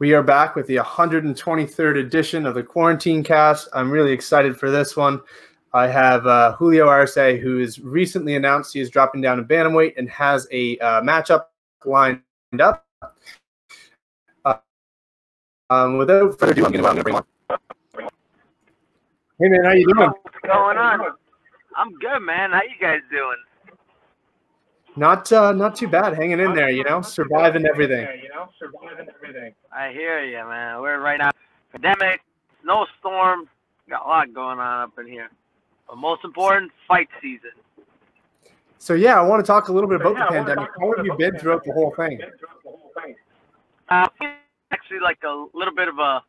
We are back with the 123rd edition of the Quarantine Cast. I'm really excited for this one. I have uh, Julio Arce, who has recently announced he is dropping down to bantamweight and has a uh, matchup lined up. Uh, um, without further ado, I'm going to bring on. Hey man, how you doing? What's going on? I'm good, man. How you guys doing? Not uh, not too bad. Hanging in there, you know, surviving everything. You know, surviving everything. I hear you, man. We're right now pandemic, snowstorm, got a lot going on up in here. But most important, fight season. So yeah, I want to talk a little bit about the pandemic. How have you been throughout the whole thing? Uh, actually, like a little bit of a,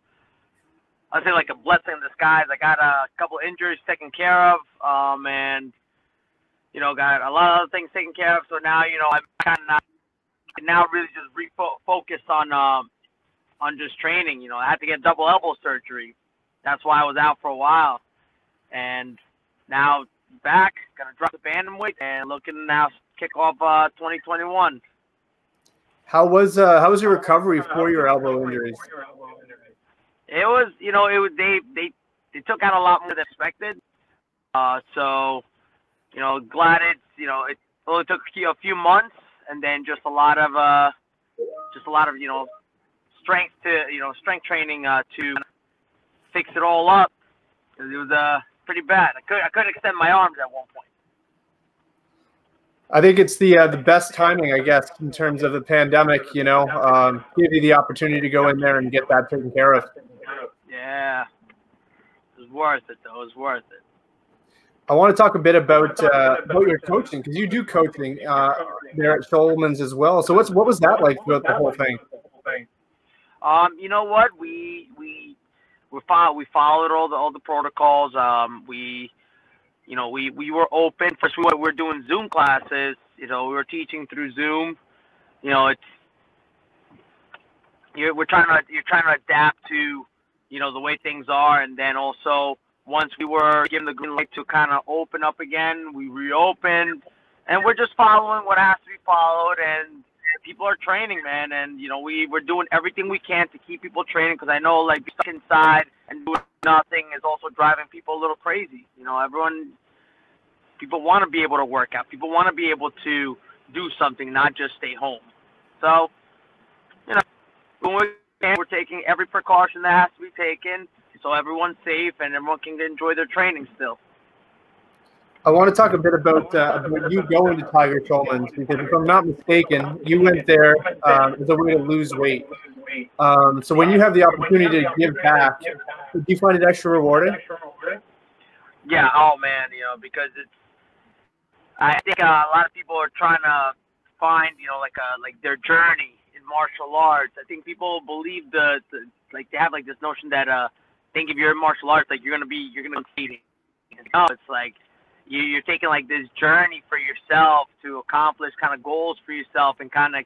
I'd say like a blessing in disguise. I got a couple injuries taken care of, um, and you know, got a lot of other things taken care of. So now, you know, I'm kind of not now really just refocused on um, on just training. You know, I had to get double elbow surgery. That's why I was out for a while, and now back, gonna drop the bantamweight and looking to now kick off uh, 2021. How was uh, how was your recovery for your elbow injuries? It was, you know, it was they they they took out a lot more than expected. Uh, so you know, glad it's, you know, it only took a few months and then just a lot of, uh, just a lot of, you know, strength to, you know, strength training, uh, to fix it all up. It was, uh, pretty bad. I could, I couldn't extend my arms at one point. I think it's the uh, the best timing, I guess, in terms of the pandemic. You know, um, give you the opportunity to go in there and get that taken care of. Yeah, it was worth it, though. It was worth it. I want to talk a bit about uh, about your coaching because you do coaching uh, there at Schulman's as well. So what's what was that like throughout the whole thing? Um, you know what we we we followed we followed all the all the protocols. Um, we you know we we were open. First, we were, we were doing Zoom classes. You know, we were teaching through Zoom. You know, it's you're we're trying to you're trying to adapt to you know the way things are, and then also once we were given the green light to kind of open up again, we reopened, and we're just following what has to be followed. And people are training, man, and you know we we're doing everything we can to keep people training because I know like stuck inside and doing nothing is also driving people a little crazy. You know, everyone, people want to be able to work out. People want to be able to do something, not just stay home. So, you know, we're, we're taking every precaution that has to be taken so everyone's safe and everyone can enjoy their training still. I want to talk a bit about, uh, about you going to Tiger Schulman's because if I'm not mistaken, you went there um, as a way to lose weight. Um, so when you have the opportunity to give back, do you find it extra rewarding? Yeah. Oh man, you know because it's. I think uh, a lot of people are trying to find you know like a like their journey in martial arts. I think people believe the, the like they have like this notion that uh think if you're in martial arts, like you're gonna be, you're gonna be competing. No, it's like you, you're taking like this journey for yourself to accomplish kind of goals for yourself and kind of,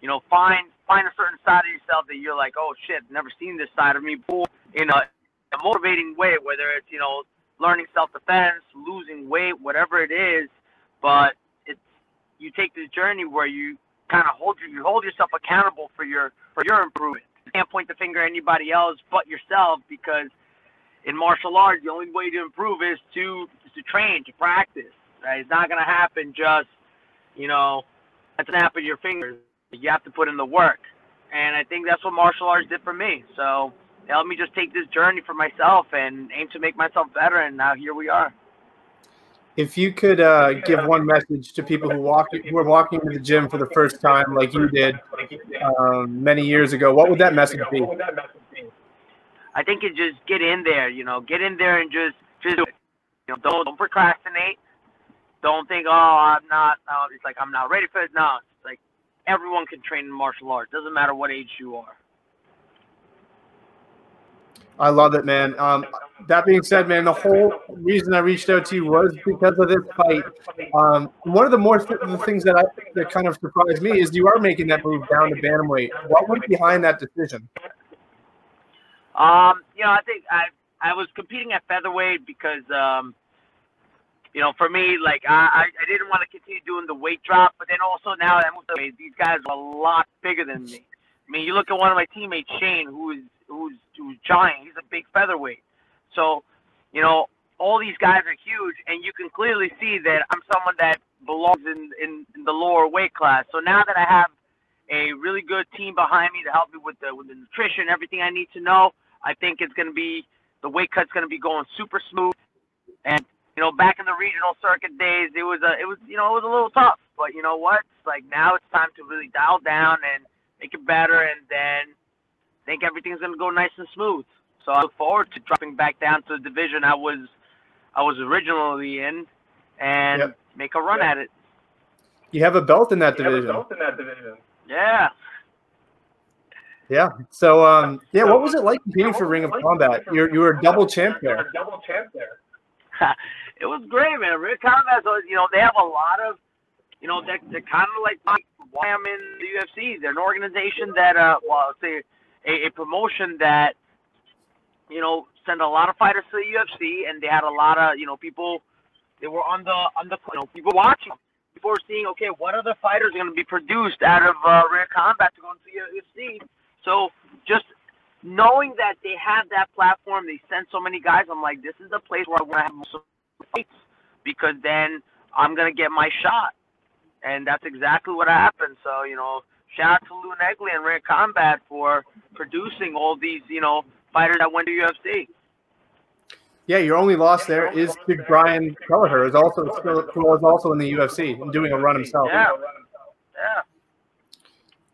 you know, find find a certain side of yourself that you're like, oh shit, never seen this side of me before. In a, a motivating way, whether it's you know learning self-defense, losing weight, whatever it is, but it's you take this journey where you kind of hold you, you hold yourself accountable for your for your improvement can't point the finger at anybody else but yourself because in martial arts, the only way to improve is to is to train, to practice. Right? It's not gonna happen just, you know, the snap of your fingers. You have to put in the work, and I think that's what martial arts did for me. So let me just take this journey for myself and aim to make myself better. And now here we are. If you could uh, give one message to people who walk who are walking into the gym for the first time, like you did um, many years ago, what would that message be? I think you just get in there. You know, get in there and just just. You know, don't don't procrastinate. Don't think, oh, I'm not. Oh, it's like I'm not ready for it. No, it's like everyone can train in martial arts. Doesn't matter what age you are. I love it, man. Um, that being said, man, the whole reason I reached out to you was because of this fight. Um, one of the more th- the things that I that kind of surprised me is you are making that move down to bantamweight. What went behind that decision? Um, you know, I think I I was competing at featherweight because um, you know, for me, like I I didn't want to continue doing the weight drop, but then also now that I moved away, these guys are a lot bigger than me. I mean, you look at one of my teammates, Shane, who is who's who's giant. He's a big featherweight. So, you know, all these guys are huge, and you can clearly see that I'm someone that belongs in, in, in the lower weight class. So now that I have a really good team behind me to help me with the with the nutrition, everything I need to know, I think it's going to be the weight cut's going to be going super smooth. And you know, back in the regional circuit days, it was a it was you know it was a little tough, but you know what? It's like now it's time to really dial down and make it better, and then think everything's going to go nice and smooth. So I look forward to dropping back down to the division I was I was originally in, and yep. make a run yep. at it. You have a belt in that you division. belt in that division. Yeah. Yeah. So, um, yeah, what was it like competing for Ring of Combat? You're you were a double champ there. Double champ there. it was great, man. Ring of Combat, you know, they have a lot of, you know, they're, they're kind of like why I'm in the UFC. They're an organization that, uh, well, say a, a promotion that, you know, sent a lot of fighters to the UFC, and they had a lot of, you know, people. They were on the on the, you know, people watching before seeing, okay, what other fighters are going to be produced out of uh, Ring of Combat to go into the UFC. So just knowing that they have that platform, they send so many guys. I'm like, this is the place where I want to have some fights because then I'm gonna get my shot, and that's exactly what happened. So you know, shout out to Lou Neglia and Ring of Combat for producing all these you know fighters that went to UFC. Yeah, your only loss there is to Brian Kelleher, who's also who was also in the UFC and doing a run himself. Yeah, yeah.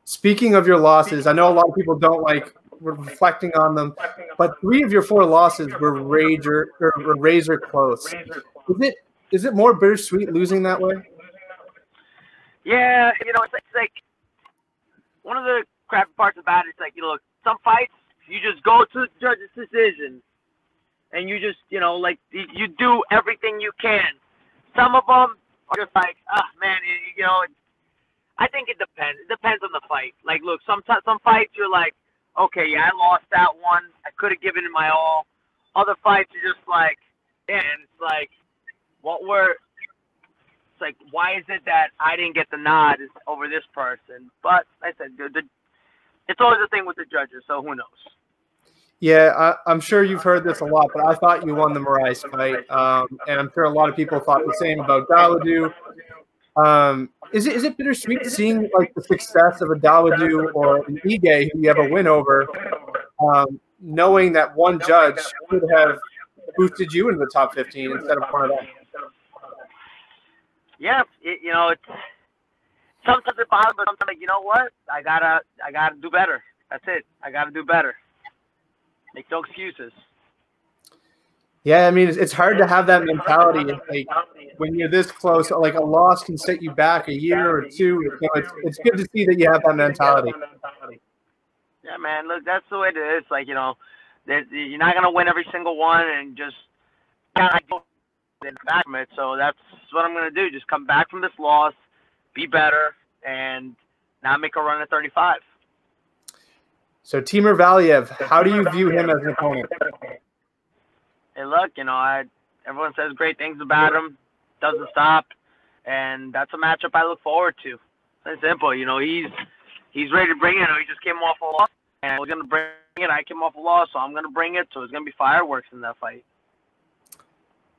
Speaking of your losses, I know a lot of people don't like reflecting on them, but three of your four losses were razor or were razor close. Is it is it more bittersweet losing that way? Yeah, you know, it's like, it's like one of the crappy parts about it is like you know some fights you just go to the judge's decision and you just you know like you do everything you can. Some of them are just like, ah, oh, man, you know. I think it depends. It depends on the fight. Like, look, some some fights you're like, okay, yeah, I lost that one. I could have given it my all. Other fights are just like, and it's like, what were? It's like, why is it that I didn't get the nod over this person? But like I said the, the, it's always a thing with the judges, so who knows? Yeah, I, am sure you've heard this a lot, but I thought you won the Moraes fight, um, and I'm sure a lot of people thought the same about Dawodu. Um, is it is it bittersweet seeing like the success of a Dawodu or an Ige who you have a win over, um, knowing that one judge could have boosted you into the top 15 instead of one of them? Yeah, it, you know, it's sometimes it bothers, but sometimes like, you know what? I gotta I gotta do better. That's it. I gotta do better. Make no excuses. Yeah, I mean, it's, it's hard to have that mentality. Like when you're this close, like a loss can set you back a year or two. You know, it's, it's good to see that you have that mentality. Yeah, man. Look, that's the way it is. Like you know, you're not gonna win every single one, and just kind of back from it. So that's what I'm gonna do. Just come back from this loss, be better, and now make a run at 35. So Timur Valiev, how do you view him as an opponent? Hey, look, you know, I everyone says great things about him, doesn't stop, and that's a matchup I look forward to. It's simple, you know, he's he's ready to bring it. He just came off a loss, and we're gonna bring it. I came off a loss, so I'm gonna bring it. So it's gonna be fireworks in that fight.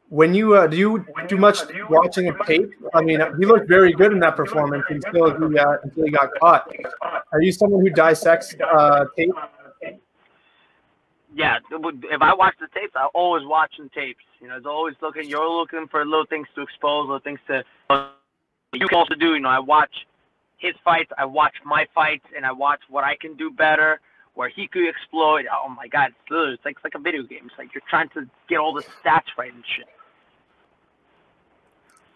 When you uh, do you do much watching of tape? I mean, he looked very good in that performance until he uh, until he got caught. Are you someone who dissects uh, tape? Yeah, if I watch the tapes, I always watching tapes. You know, it's always looking. You're looking for little things to expose, little things to. You can also do. You know, I watch his fights, I watch my fights, and I watch what I can do better, where he could exploit. Oh my God, it's like it's like a video game. It's like you're trying to get all the stats right and shit.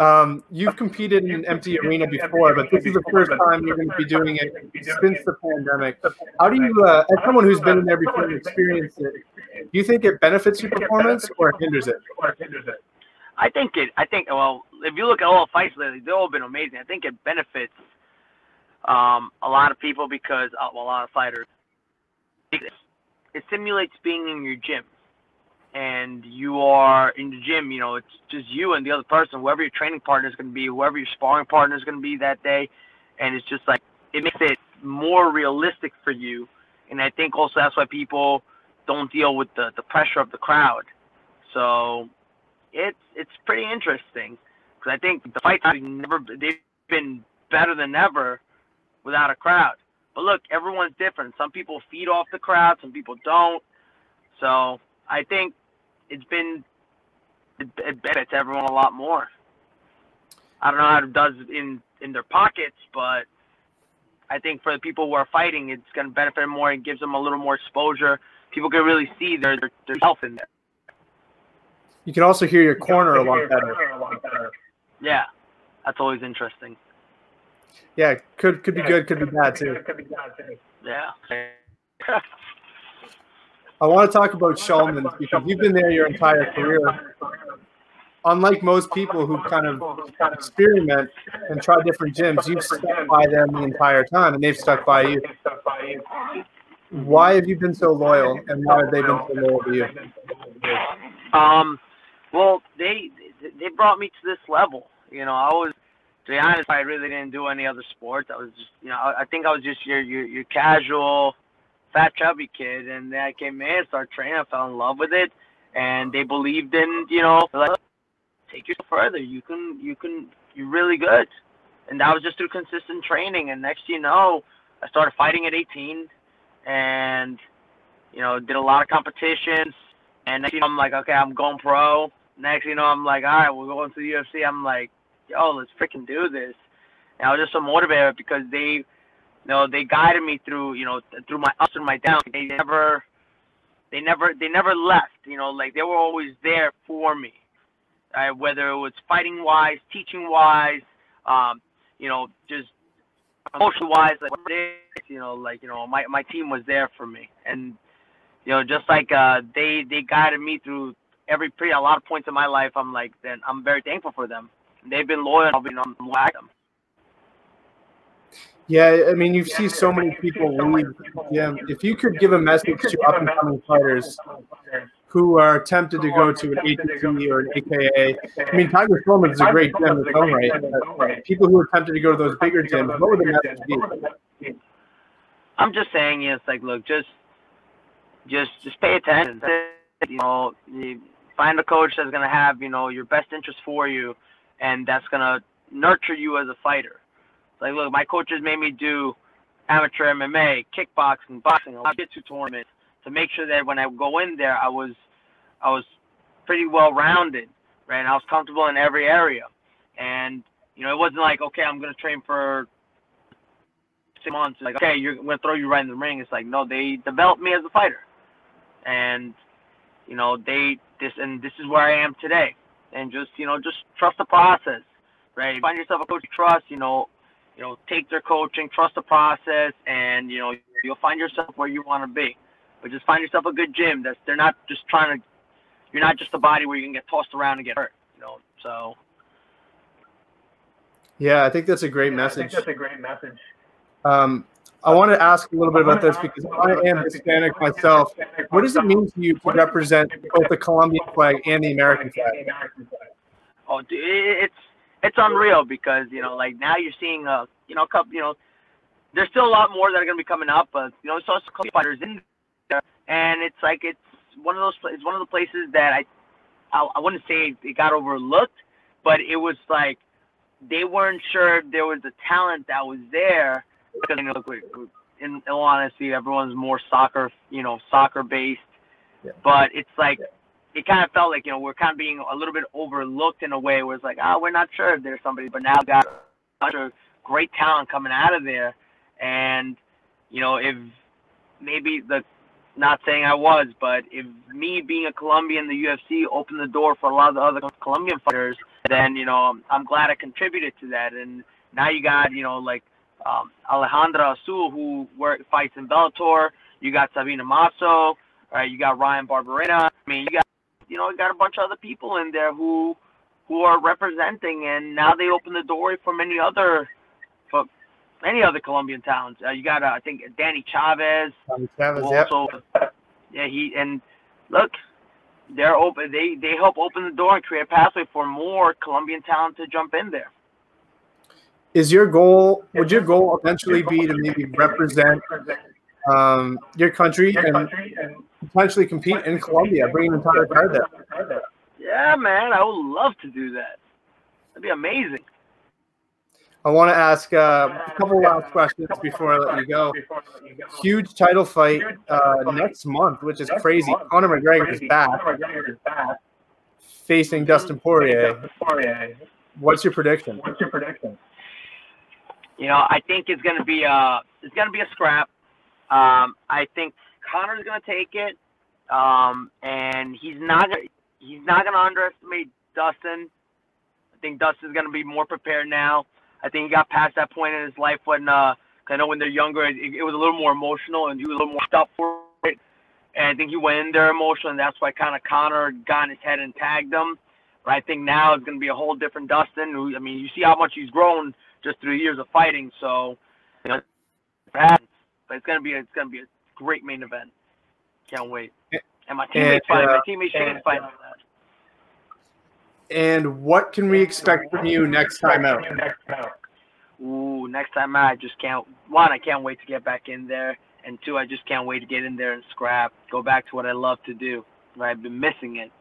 Um, you've competed in an empty arena before, but this is the first time you're going to be doing it since the pandemic. How do you, uh, as someone who's been in there before and experienced it, do you think it benefits your performance or hinders it? I think it. I think. Well, if you look at all the fights lately, they've all been amazing. I think it benefits um, a lot of people because uh, well, a lot of fighters. It simulates being in your gym and you are in the gym, you know, it's just you and the other person, whoever your training partner is going to be, whoever your sparring partner is going to be that day, and it's just like it makes it more realistic for you, and I think also that's why people don't deal with the the pressure of the crowd. So it's it's pretty interesting because I think the fights have never they've been better than ever without a crowd. But look, everyone's different. Some people feed off the crowd, some people don't. So I think it's been it, it benefits everyone a lot more. I don't know how it does in in their pockets, but I think for the people who are fighting, it's going to benefit more and gives them a little more exposure. People can really see their their, their self in there. You can also hear your corner a lot better. Yeah, that's always interesting. Yeah, could could be good, could be bad too. Yeah. I want to talk about Schulman because you've been there your entire career. Unlike most people who kind of experiment and try different gyms, you've stuck by them the entire time, and they've stuck by you. Why have you been so loyal, and why have they been so loyal to you? Um, well, they they brought me to this level. You know, I was to be honest, I really didn't do any other sports. I was just, you know, I think I was just your your your casual, fat chubby kid, and then I came in, started training, I fell in love with it, and they believed in, you know, like take yourself further. You can, you can, you're really good, and that was just through consistent training. And next, you know, I started fighting at 18, and you know, did a lot of competitions. And next, you know, I'm like, okay, I'm going pro. Next, you know, I'm like, all right, we're going to the UFC. I'm like yo, let's freaking do this. And I was just so motivated because they, you know, they guided me through, you know, through my ups and my downs. They never, they never, they never left. You know, like they were always there for me. Uh, whether it was fighting wise, teaching wise, um, you know, just emotional wise, like you know, like you know, my my team was there for me, and you know, just like uh, they they guided me through every pretty a lot of points in my life. I'm like, then I'm very thankful for them they've been loyal. I've been on them. Yeah, I mean, you see so many people leave. Yeah, if you could give a message to up and coming fighters who are tempted to go to an ATT or an AKA, I mean, Tiger Schulman is a great gym in its own right. People who are tempted to go to those bigger gyms, what would the message be? I'm just saying, yes, like, look, just, just, just pay attention. You know, you find a coach that's gonna have, you know, your best interest for you and that's gonna nurture you as a fighter. Like, look, my coaches made me do amateur MMA, kickboxing, boxing, a lot of jiu-jitsu tournaments to make sure that when I go in there, I was, I was pretty well rounded, right? And I was comfortable in every area, and you know, it wasn't like, okay, I'm gonna train for six months. Like, okay, you're gonna throw you right in the ring. It's like, no, they developed me as a fighter, and you know, they this and this is where I am today and just you know just trust the process, right? Find yourself a coach you trust, you know, you know, take their coaching, trust the process, and you know you'll find yourself where you want to be. But just find yourself a good gym that's they're not just trying to. You're not just a body where you can get tossed around and get hurt, you know. So. Yeah, I think that's a great yeah, message. that's a great message. Um, I want to ask a little bit about this because I am Hispanic myself. What does it mean to you to represent both the Colombian flag and the American flag? Oh, dude, it's it's unreal because you know, like now you're seeing a you know, a couple, you know, there's still a lot more that are gonna be coming up, but you know, it's also fighters in there, and it's like it's one of those it's one of the places that I I, I wouldn't say it got overlooked, but it was like they weren't sure there was the talent that was there because you know, look, in, all honesty, everyone's more soccer, you know, soccer based. Yeah. But it's like yeah. It kind of felt like you know we're kind of being a little bit overlooked in a way where it's like, oh, we're not sure if there's somebody, but now got a great talent coming out of there, and you know if maybe the not saying I was, but if me being a Colombian the UFC opened the door for a lot of the other Colombian fighters, then you know I'm glad I contributed to that. And now you got you know like um, Alejandra Azul, who work, fights in Bellator. You got Sabina Mazo. Right? You got Bryan Barberena. I mean, you got you know, you got a bunch of other people in there who who are representing, and now they open the door for many other for many other Colombian talents. Uh, you got, uh, I think, Danny Chavez. Danny Chavez, also, yep. Yeah, he and look, they're open. They they help open the door and create a pathway for more Colombian talent to jump in there. is your goal? Would your goal eventually be to maybe represent um, your country and potentially compete in Colombia, bring an entire card there? Yeah, man, I would love to do that. That'd be amazing. I want to ask uh, a couple last questions before I let you go. Huge title fight uh, next month, which is crazy. Conor McGregor is back, facing Dustin Poirier. What's your prediction? What's your prediction? You know, I think it's gonna be a it's gonna be a scrap. Um, I think Conor's gonna take it, um, and he's not he's not gonna underestimate Dustin. I think Dustin's gonna be more prepared now. I think he got past that point in his life when uh, I know when they're younger, it, it was a little more emotional and he was a little more stuff for it. And I think he went in there emotional, and that's why kind of Conor got in his head and tagged him. But I think now it's going to be a whole different Dustin. I mean, you see how much he's grown just through years of fighting. So, you know, but it's going to be a, it's going to be a great main event. Can't wait. And my teammates and, uh, fighting. My teammate Shane's fighting. And what can we expect from you next time out? Ooh, next time out, I just can't. One, I can't wait to get back in there, and two, I just can't wait to get in there and scrap. Go back to what I love to do. Right? I've been missing it.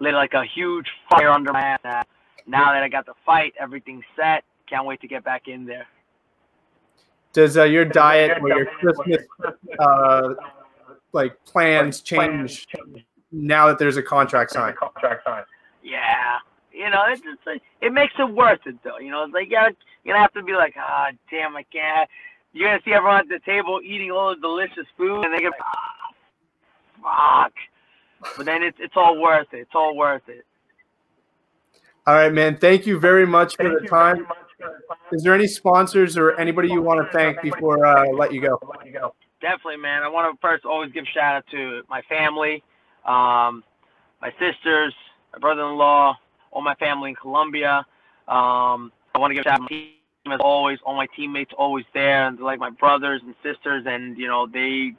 Lit like a huge fire under my ass. Now that I got the fight, everything's set. Can't wait to get back in there. Does uh, your diet or your Christmas uh, like plans change now that there's a contract signed? yeah, you know, it just it makes it worth it though. You know, it's like yeah, you're gonna have to be like, ah, oh, damn, I can't. You're gonna see everyone at the table eating all the delicious food, and they're gonna, ah, fuck. But then it's it's all worth it. It's all worth it. All right, man. Thank you very much for the time. Is there any sponsors or anybody you want to thank before uh, I let you go? Definitely, man. I want to first always give shout out to my family, um, my sisters, my brother-in-law, all my family in Colombia. Um, I want to give shout out to my team as always, all my teammates always there, and like my brothers and sisters, and you know they,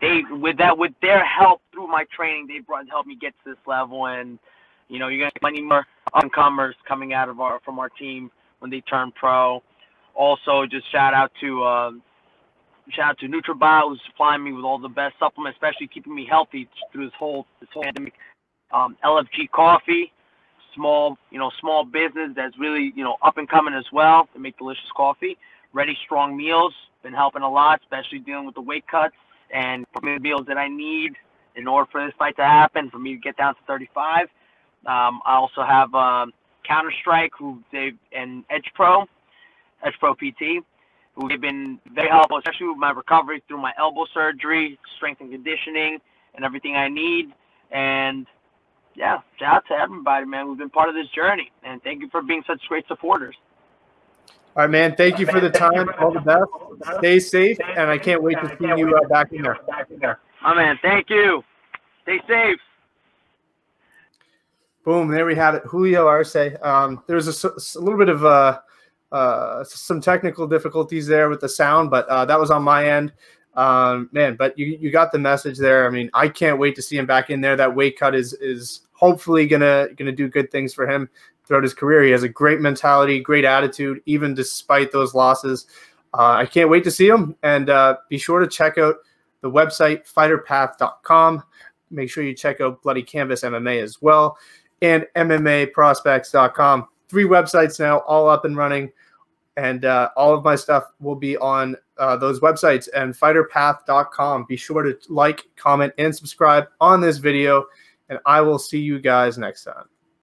they with that with their help through my training, they brought helped me get to this level, and you know you're gonna get many more uncomers coming out of our from our team when they turn pro. Also, just shout out to. Um, shout out to NutraBio who's supplying me with all the best supplements, especially keeping me healthy through this whole this whole pandemic um, LFG Coffee, small, you know, small business that's really, you know, up and coming as well. They make delicious coffee. Ready Strong Meals, been helping a lot, especially dealing with the weight cuts and the meals that I need in order for this fight to happen, for me to get down to 35. Um, I also have um, Counter Strike, who they and Edge Pro, Edge Pro PT, who have been very helpful, especially with my recovery through my elbow surgery, strength and conditioning, and everything I need. And yeah, shout out to everybody, man, who's been part of this journey. And thank you for being such great supporters. All right, man. Thank you for the time. All the best. Stay safe, and I can't wait to see you uh, back in there. Oh, man. Thank you. Stay safe. Boom. There we have it. Julio Arce. Um, there was a, a, little bit of uh, uh, some technical difficulties there with the sound, but uh, that was on my end. Um, man, but you, you got the message there. I mean, I can't wait to see him back in there. That weight cut is is hopefully gonna gonna do good things for him throughout his career. He has a great mentality, great attitude, even despite those losses. Uh, I can't wait to see him. And uh, be sure to check out the website fighterpath.com. Make sure you check out Bloody Canvas MMA as well and MMAprospects.com. Three websites now, all up and running. And uh, all of my stuff will be on uh, those websites and fighterpath.com. Be sure to like, comment, and subscribe on this video and I will see you guys next time.